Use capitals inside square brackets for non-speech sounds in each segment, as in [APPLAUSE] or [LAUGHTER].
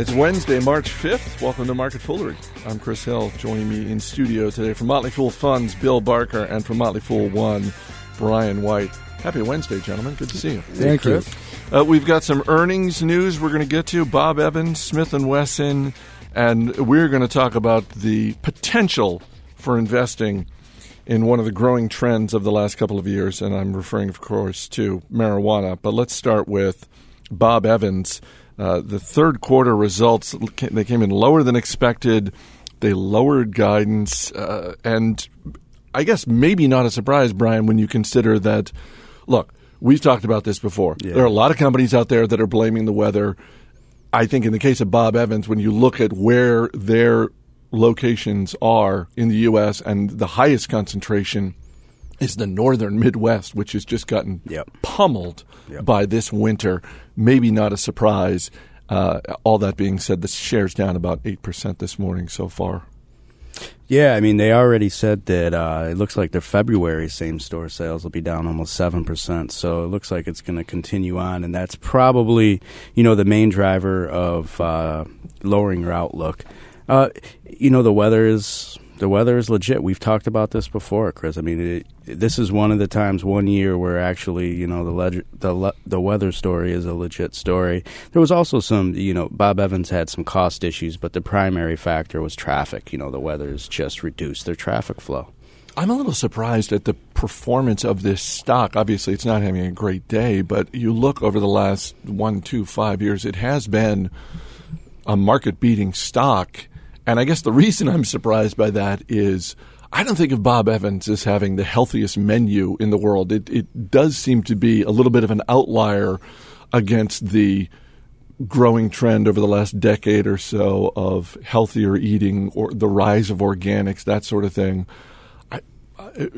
It's Wednesday, March 5th. Welcome to Market Foolery. I'm Chris Hill. Joining me in studio today from Motley Fool Funds, Bill Barker, and from Motley Fool One, Brian White. Happy Wednesday, gentlemen. Good to see you. Thank you. Uh, we've got some earnings news we're going to get to. Bob Evans, Smith and Wesson, and we're going to talk about the potential for investing in one of the growing trends of the last couple of years, and I'm referring, of course, to marijuana. But let's start with Bob Evans. Uh, the third quarter results they came in lower than expected. They lowered guidance, uh, and I guess maybe not a surprise, Brian, when you consider that. Look, we've talked about this before. Yeah. There are a lot of companies out there that are blaming the weather. I think in the case of Bob Evans, when you look at where their locations are in the U.S. and the highest concentration is the northern Midwest, which has just gotten Yep. pummeled Yep. by this winter. Maybe not a surprise. Uh, all that being said, the shares down about 8% this morning so far. Yeah, I mean, they already said that uh, it looks like their February same store sales will be down almost 7%. So it looks like it's going to continue on. And that's probably, you know, the main driver of uh, lowering your outlook. Uh, you know, the weather is. The weather is legit. We've talked about this before, Chris. I mean, it, this is one of the times one year where actually, you know, the leg- the le- the weather story is a legit story. There was also some, you know, Bob Evans had some cost issues, but the primary factor was traffic. You know, the weather's just reduced their traffic flow. I'm a little surprised at the performance of this stock. Obviously, it's not having a great day, but you look over the last one, two, five years, it has been a market beating stock. And I guess the reason I'm surprised by that is I don't think of Bob Evans as having the healthiest menu in the world. It, it does seem to be a little bit of an outlier against the growing trend over the last decade or so of healthier eating or the rise of organics, that sort of thing. I, I,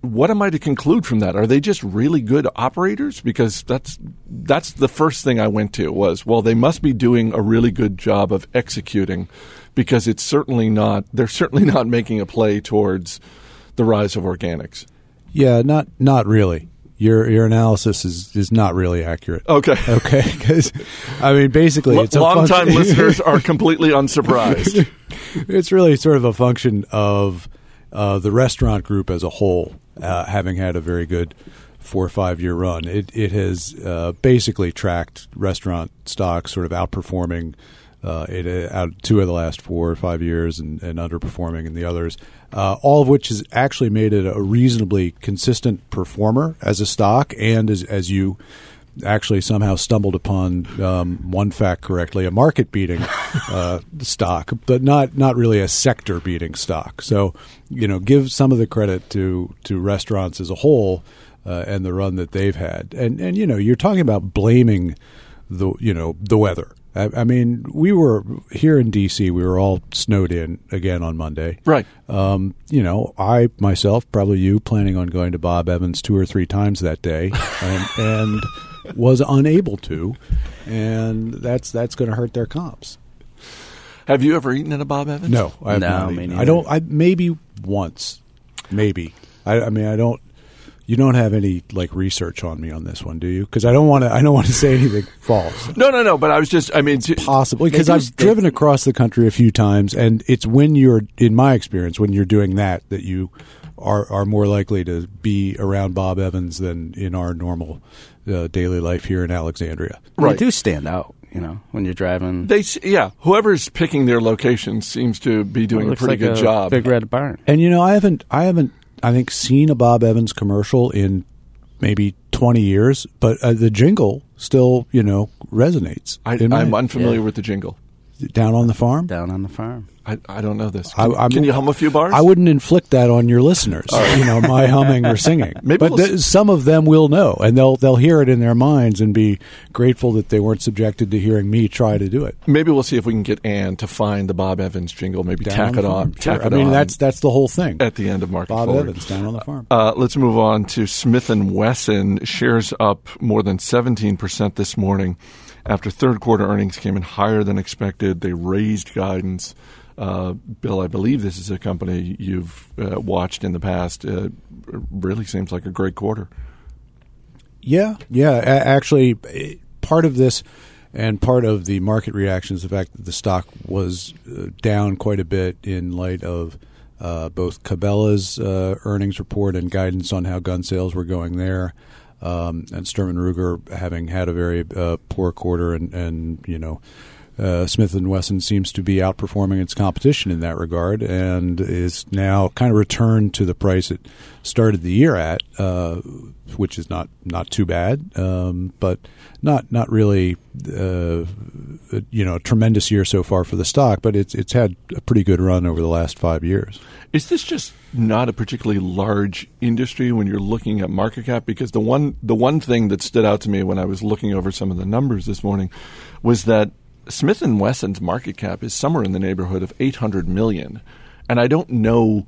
what am I to conclude from that? Are they just really good operators? Because that's that's the first thing I went to was well, they must be doing a really good job of executing, because it's certainly not they're certainly not making a play towards the rise of organics. Yeah, not not really. Your your analysis is is not really accurate. Okay. [LAUGHS] Okay, because I mean, basically, it's a Long time function- listeners are [LAUGHS] completely unsurprised. [LAUGHS] it's really sort of a function of uh, the restaurant group as a whole uh, having had a very good four or five year run. It it has uh, basically tracked restaurant stocks, sort of outperforming. Uh, it uh, out two of the last four or five years, and, and underperforming in the others. Uh, all of which has actually made it a reasonably consistent performer as a stock, and as as you actually somehow stumbled upon um, one fact correctly, a market beating [LAUGHS] uh, stock, but not not really a sector beating stock. So you know, give some of the credit to to restaurants as a whole uh, and the run that they've had. And and you know, you're talking about blaming the you know the weather. I, I mean, we were here in D.C. We were all snowed in again on Monday. Right. Um, you know, I myself, probably you, planning on going to Bob Evans two or three times that day, [LAUGHS] and, and was unable to, and that's that's going to hurt their comps. Have you ever eaten at a Bob Evans? No, I have No, not me I don't. I maybe once, maybe. I, I mean, I don't. You don't have any like research on me on this one, do you? Because I don't want to. I don't want to say anything [LAUGHS] false. No, no, no. But I was just, I mean, to- Possibly because I've they- driven across the country a few times, and it's when you're, in my experience, when you're doing that that you are are more likely to be around Bob Evans than in our normal uh, daily life here in Alexandria. Right. They do stand out, you know, when you're driving. they, s- yeah, whoever's picking their location seems to be doing a pretty like good a job. Big red barn. And you know, I haven't, I haven't, I think, seen a Bob Evans commercial in maybe twenty years, but uh, the jingle still, you know, resonates. I, I'm unfamiliar yeah. with the jingle. down on the farm. Down on the farm. I, I don't know this. I- Can, I'm- can you hum a few bars? I wouldn't inflict that on your listeners. You know, my humming or singing. [LAUGHS] Maybe but we'll th- some of them will know, and they'll they'll hear it in their minds and be grateful that they weren't subjected to hearing me try to do it. Maybe we'll see if we can get Ann to find the Bob Evans jingle. Maybe Down tack it on. Sure. Tack I it mean, on that's that's the whole thing. at the end of market Bob forward. Evans down on the farm. Uh, let's move on to Smith and Wesson. Shares up more than 17% this morning after third quarter earnings came in higher than expected. They raised guidance. Uh, Bill, I believe this is a company you've uh, watched in the past. Uh, really seems like a great quarter. Yeah, yeah. A- actually, part of this and part of the market reaction is the fact that the stock was uh, down quite a bit in light of uh, both Cabela's uh, earnings report and guidance on how gun sales were going there, um, and Sturm and Ruger having had a very poor quarter, and, and you know. Uh, Smith and Wesson seems to be outperforming its competition in that regard, and is now kind of returned to the price it started the year at, uh, which is not not too bad, um, but not not really uh, you know a tremendous year so far for the stock. But it's it's had a pretty good run over the last five years. Is this just not a particularly large industry when you're looking at market cap? Because the one the one thing that stood out to me when I was looking over some of the numbers this morning was that Smith and Wesson's market cap is somewhere in the neighborhood of 800 million, and I don't know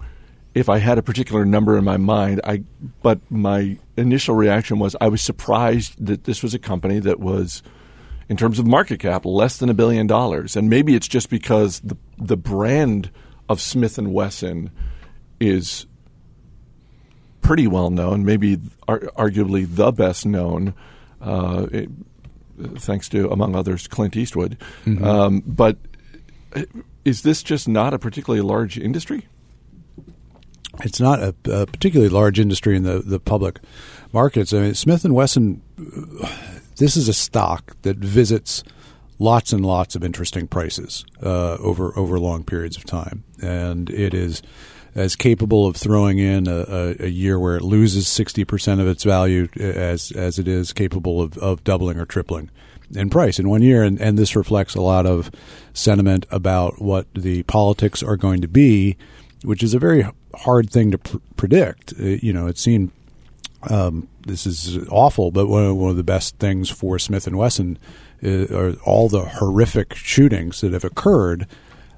if I had a particular number in my mind. I but my initial reaction was I was surprised that this was a company that was, in terms of market cap, less than a billion dollars, and maybe it's just because the the brand of Smith and Wesson is pretty well known, maybe ar- arguably the best known. Uh, thanks to, among others, Clint Eastwood. Mm-hmm. Um, but is this just not a particularly large industry? It's not a, a, particularly large industry in the, the public markets. I mean, Smith and Wesson. This is a stock that visits lots and lots of interesting prices uh, over over long periods of time, and it is as capable of throwing in a, a, a year where it loses 60% of its value as as it is capable of, of doubling or tripling in price in one year. And, and this reflects a lot of sentiment about what the politics are going to be, which is a very hard thing to pr- predict. Uh, you know, it seemed um, this is awful, but one of, one of the best things for Smith and Wesson is, are all the horrific shootings that have occurred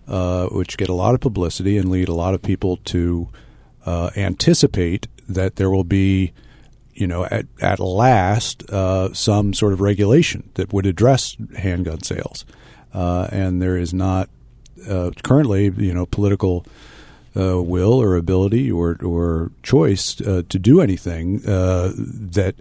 uh, which get a lot of publicity and lead a lot of people to uh, anticipate that there will be, you know, at, at last, uh, some sort of regulation that would address handgun sales. Uh, and there is not uh, currently, you know, political will or ability or, or choice to do anything that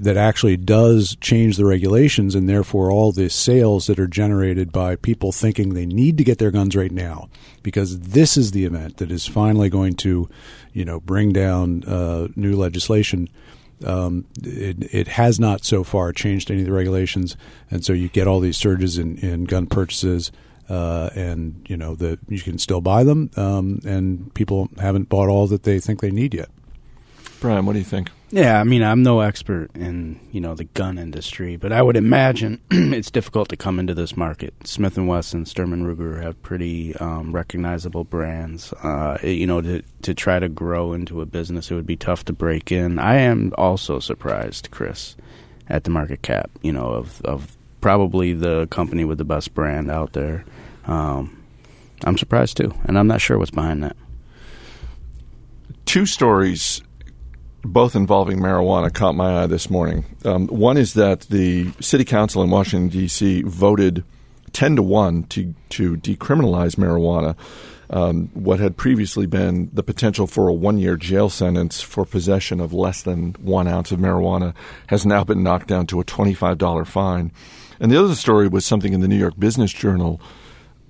that actually does change the regulations, and therefore all the sales that are generated by people thinking they need to get their guns right now, because this is the event that is finally going to, you know, bring down uh, new legislation. Um, it, it, has not so far changed any of the regulations, and so you get all these surges in, in gun purchases. Uh, and you know that you can still buy them, um, and people haven't bought all that they think they need yet. Brian, what do you think? Yeah, I mean, I'm no expert in you know the gun industry, but I would imagine [CLEARS THROAT] it's difficult to come into this market. Smith and Wesson, Sturm and Ruger have pretty um, recognizable brands. Uh, you know, to to try to grow into a business, it would be tough to break in. I am also surprised, Chris, at the market cap. You know, of of probably the company with the best brand out there. Um, I'm surprised too, and I'm not sure what's behind that. Two stories both involving marijuana caught my eye this morning. Um, one is that the city council in Washington D.C. voted ten to one to to decriminalize marijuana. Um, what had previously been the potential for a one year jail sentence for possession of less than one ounce of marijuana has now been knocked down to a twenty five dollar fine. And the other story was something in the New York Business Journal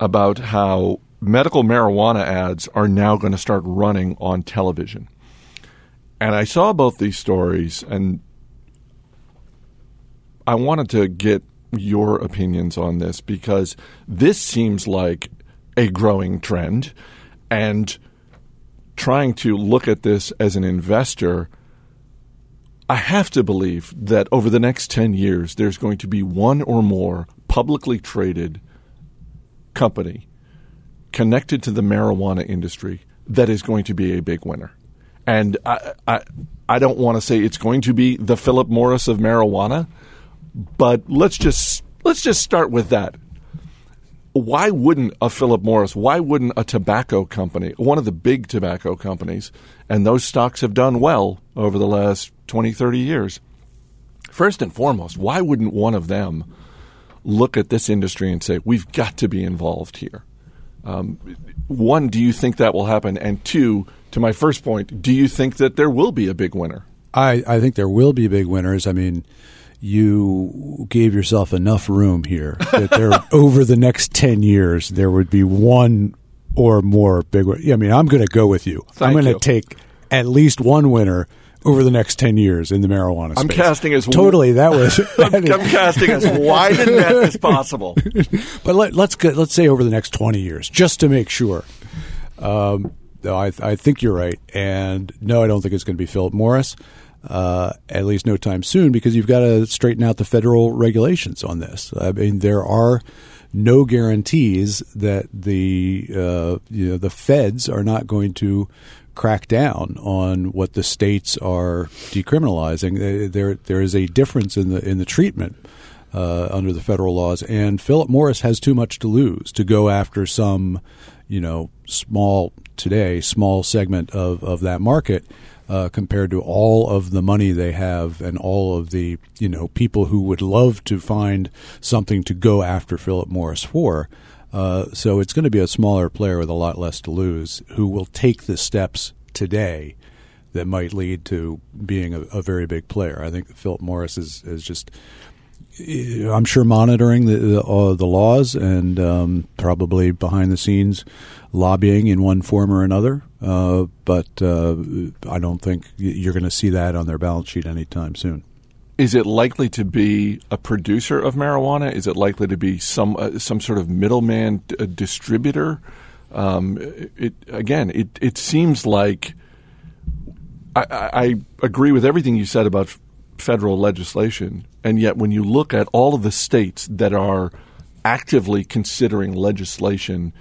about how medical marijuana ads are now going to start running on television. And I saw both these stories, and I wanted to get your opinions on this because this seems like a growing trend. And trying to look at this as an investor, I have to believe that over the next 10 years, there's going to be one or more publicly traded company connected to the marijuana industry that is going to be a big winner and I, I, I don't want to say it's going to be the Philip Morris of marijuana, but let's just let's just start with that. Why wouldn't a Philip Morris? Why wouldn't a tobacco company, one of the big tobacco companies, and those stocks have done well over the last 20, 30 years. First and foremost, why wouldn't one of them look at this industry and say, we've got to be involved here? Um, one, do you think that will happen? And two, to my first point, do you think that there will be a big winner? I, I think there will be big winners. I mean, you gave yourself enough room here [LAUGHS] that there over the next 10 years there would be one or more big winners. I mean I'm going to go with you. Thank I'm going to take at least one winner over the next 10 years in the marijuana I'm space. casting as Totally that was [LAUGHS] I'm, I'm casting as wide a net as possible. [LAUGHS] but let, let's let's say over the next 20 years just to make sure. Um, I, I think you're right, and no, I don't think it's going to be Philip Morris. Uh, at least no time soon, because you've got to straighten out the federal regulations on this. I mean, there are no guarantees that the uh, you know the feds are not going to crack down on what the states are decriminalizing. There there is a difference in the in the treatment uh, under the federal laws, and Philip Morris has too much to lose to go after some, you know, small today small segment of of that market. Uh, compared to all of the money they have and all of the you know people who would love to find something to go after Philip Morris for, uh, so it's going to be a smaller player with a lot less to lose who will take the steps today that might lead to being a, a very big player. I think Philip Morris is, is just, I'm sure, monitoring the the, uh, the laws and um, probably behind the scenes lobbying in one form or another. Uh, but uh, I don't think you're going to see that on their balance sheet anytime soon. Is it likely to be a producer of marijuana? Is it likely to be some uh, some sort of middleman uh, distributor? Um, it again, it it seems like I, I, agree with everything you said about federal legislation, and yet when you look at all of the states that are actively considering legislation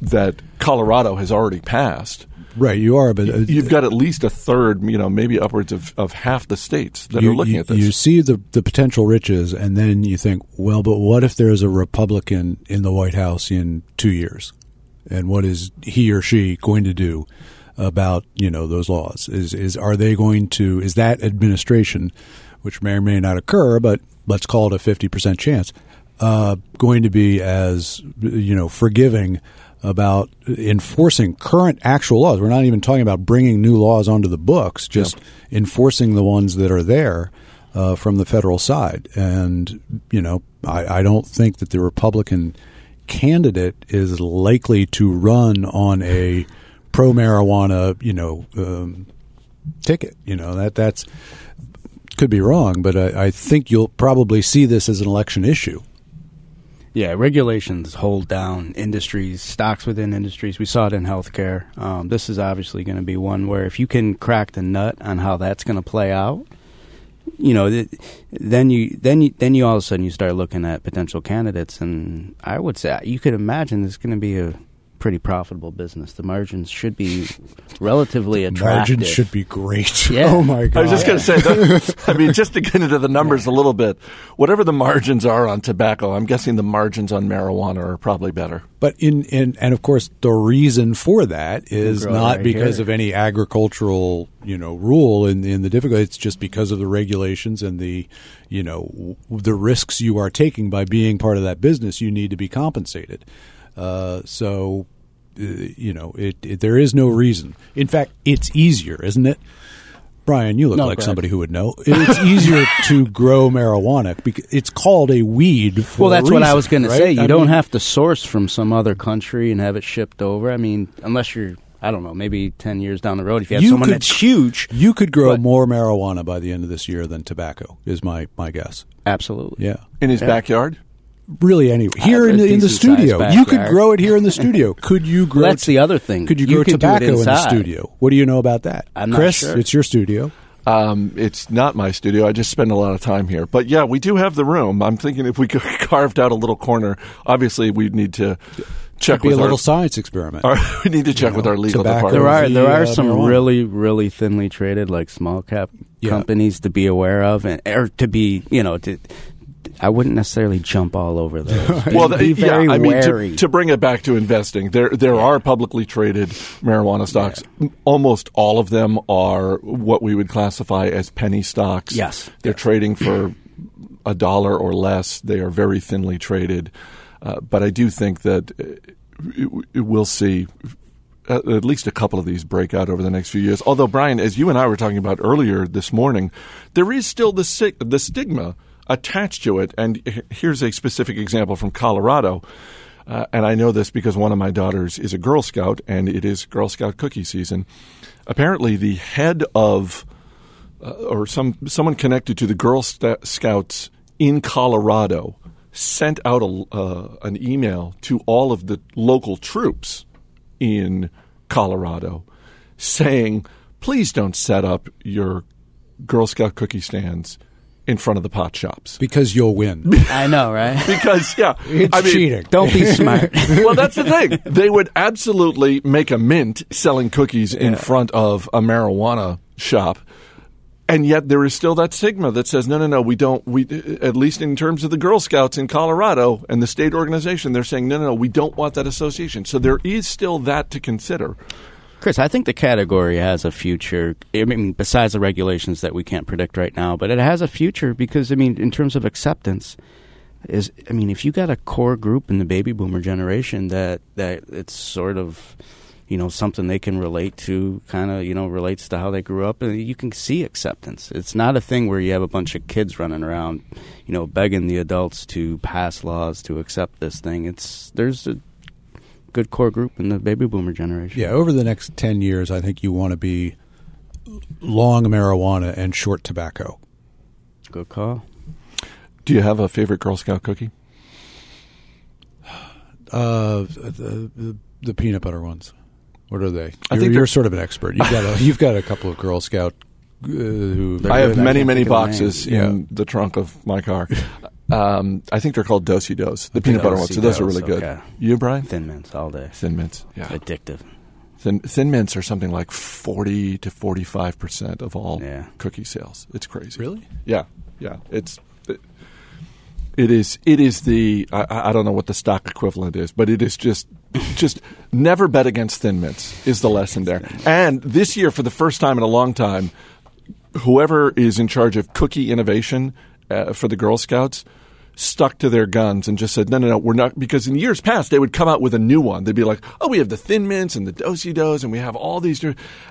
that Colorado has already passed, Right, you are, but uh, you've got at least a third, you know, maybe upwards of, of half the states that you, are looking you- at this. You see the the potential riches, and then you think, well, but what if there's a Republican in the White House in two years, and what is he or she going to do about you know those laws? Is is are they going to is that administration, which may or may not occur, but let's call it a fifty percent chance, uh, going to be as you know forgiving about enforcing current actual laws. We're not even talking about bringing new laws onto the books, just enforcing the ones that are there uh, from the federal side. And, you know, I, I don't think that the Republican candidate is likely to run on a pro marijuana, you know, um, ticket. You know, that that's could be wrong, but I, I think you'll probably see this as an election issue. Yeah, regulations hold down industries, stocks within industries. We saw it in healthcare. Um, this is obviously going to be one where if you can crack the nut on how that's going to play out, you know, th- then you then you then you all of a sudden you start looking at potential candidates, and I would say you could imagine this is going to be a pretty profitable business. The margins should be relatively attractive. Margins should be great. [LAUGHS] Yeah. Oh my god! I was just going to say, that, [LAUGHS] I mean, just to get into the numbers a little bit, whatever the margins are on tobacco, I'm guessing the margins on marijuana are probably better. But in, in and of course the reason for that is not right because here. of any agricultural you know rule in in the difficulty. It's just because of the regulations and the you know the risks you are taking by being part of that business. You need to be compensated. Uh, so Uh, you know it, it. There is no reason. In fact, it's easier, isn't it? Brian, you look No, like Greg. somebody who would know. It's easier [LAUGHS] to grow marijuana because it's called a weed. For Well, that's a what I was going right? to say. You I don't mean- have to source from some other country and have it shipped over. I mean, unless you're, I don't know, maybe 10 years down the road, if you have You someone could- that's huge. You could grow But- more marijuana by the end of this year than tobacco. Is my my guess. Absolutely. Yeah, In his Yeah. backyard? Really. Anyway, I here in the, in the decent-sized studio, you could backyard. grow it here in the [LAUGHS] studio. Could you grow? Well, that's the other thing. Could you You grow could tobacco in the studio? What do you know about that, I'm not Chris? sure. It's your studio. Um, it's not my studio. I just spend a lot of time here. But yeah, we do have the room. I'm thinking if we could [LAUGHS] carved out a little corner, obviously we'd need to check Be a little our, science experiment. our- [LAUGHS] we need to check You with our legal tobacco. department. There are there are uh, some marijuana. really really thinly traded like small cap Yeah. companies to be aware of and or to be you know to I wouldn't necessarily jump all over those. [LAUGHS] Be, well, be yeah, I mean, to, to bring it back to investing, there there are publicly traded marijuana stocks. Almost all of them are what we would classify as penny stocks. Yes. they're trading for a dollar or less. They are very thinly traded, uh, but I do think that uh, it- it- we'll see uh, at least a couple of these break out over the next few years. Although, Brian, as you and I were talking about earlier this morning, there is still the, the stigma attached to it. And here's a specific example from Colorado. Uh, and I know this because one of my daughters is a Girl Scout, and it is Girl Scout cookie season. Apparently, the head of uh, or some someone connected to the Girl Scouts in Colorado sent out a, uh, an email to all of the local troops in Colorado saying, please don't set up your Girl Scout cookie stands in front of the pot shops. Because you'll win. [LAUGHS] I know, right? [LAUGHS] because, yeah. It's I mean, cheating. Don't be [LAUGHS] smart. well, that's the thing. They would absolutely make a mint selling cookies in front of a marijuana shop. And yet there is still that stigma that says, no, no, no, we don't, we, at least in terms of the Girl Scouts in Colorado and the state organization, they're saying, no, no, no, we don't want that association. So there is still that to consider. Chris, I think the category has a future. I mean, besides the regulations that we can't predict right now, but it has a future because, I mean, in terms of acceptance, is I mean, if you got a core group in the baby boomer generation that that it's sort of you know something they can relate to kind of you know relates to how they grew up and you can see acceptance it's not a thing where you have a bunch of kids running around you know begging the adults to pass laws to accept this thing it's there's a good core group in the baby boomer generation Yeah, over the next 10 years, I think you want to be long marijuana and short tobacco. good call Do you have a favorite Girl Scout cookie? Uh, the, the, the peanut butter ones. What are they? I you're, think you're sort of an expert. You've got a, [LAUGHS] you've got a couple of Girl Scout uh, who. I have many, many think of the boxes name. in the trunk of my car. [LAUGHS] Um, I think they're called Do-si-dos, the peanut butter ones. So those are really good. okay. You, Brian? thin mints all day Thin mints. Yeah. addictive Thin, thin mints are something like 40 to 45% of all Yeah. cookie sales. It's crazy. Really? Yeah. Yeah. It's. It, it is. It is the. I, I don't know what the stock equivalent is, but it is just, just never bet against Thin Mints is the lesson there. And this year, for the first time in a long time, whoever is in charge of cookie innovation uh, for the Girl Scouts stuck to their guns and just said, no, no, no, we're not. Because in years past, they would come out with a new one. They'd be like, oh, we have the Thin Mints and the Do-si-dos, and we have all these.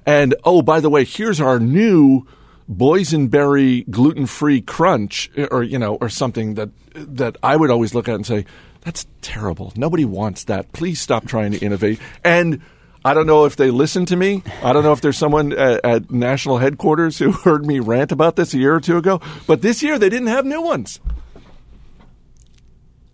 And oh, by the way, here's our new boysenberry gluten-free crunch, or you know, or something that that I would always look at and say, that's terrible. Nobody wants that. Please stop trying to innovate. And I don't know if they listen to me. I don't know if there's someone at, at national headquarters who [LAUGHS] heard me rant about this a year or two ago. But this year they didn't have new ones.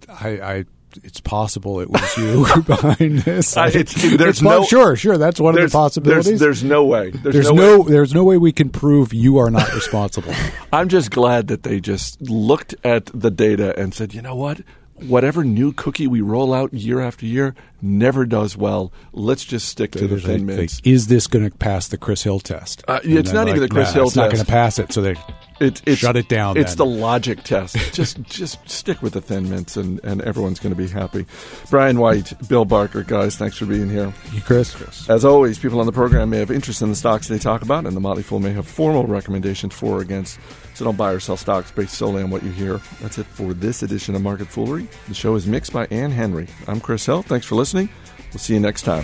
I, I, it's possible it was you [LAUGHS] behind this. I- it's- there's It's no- sure, sure. That's one of the possibilities. There's, there's no way. There's, There's no, no, way. there's no way we can prove you are not responsible. [LAUGHS] I'm just glad that they just looked at the data and said, you know what? Whatever new cookie we roll out year after year never does well. Let's just stick to the thin mints. is this going to pass the Chris Hill test? Uh, it's not even the Chris nah, Hill It's not going to pass it. So they It's, it's, Shut it down, It's then. the logic test. [LAUGHS] just just stick with the thin mints, and, and everyone's going to be happy. Brian White, Bill Barker, guys, thanks for being here. You Chris. As always, people on the program may have interest in the stocks they talk about, and the Motley Fool may have formal recommendations for or against. So don't buy or sell stocks based solely on what you hear. That's it for this edition of Market Foolery. The show is mixed by Ann Henry. I'm Chris Hill. Thanks for listening. We'll see you next time.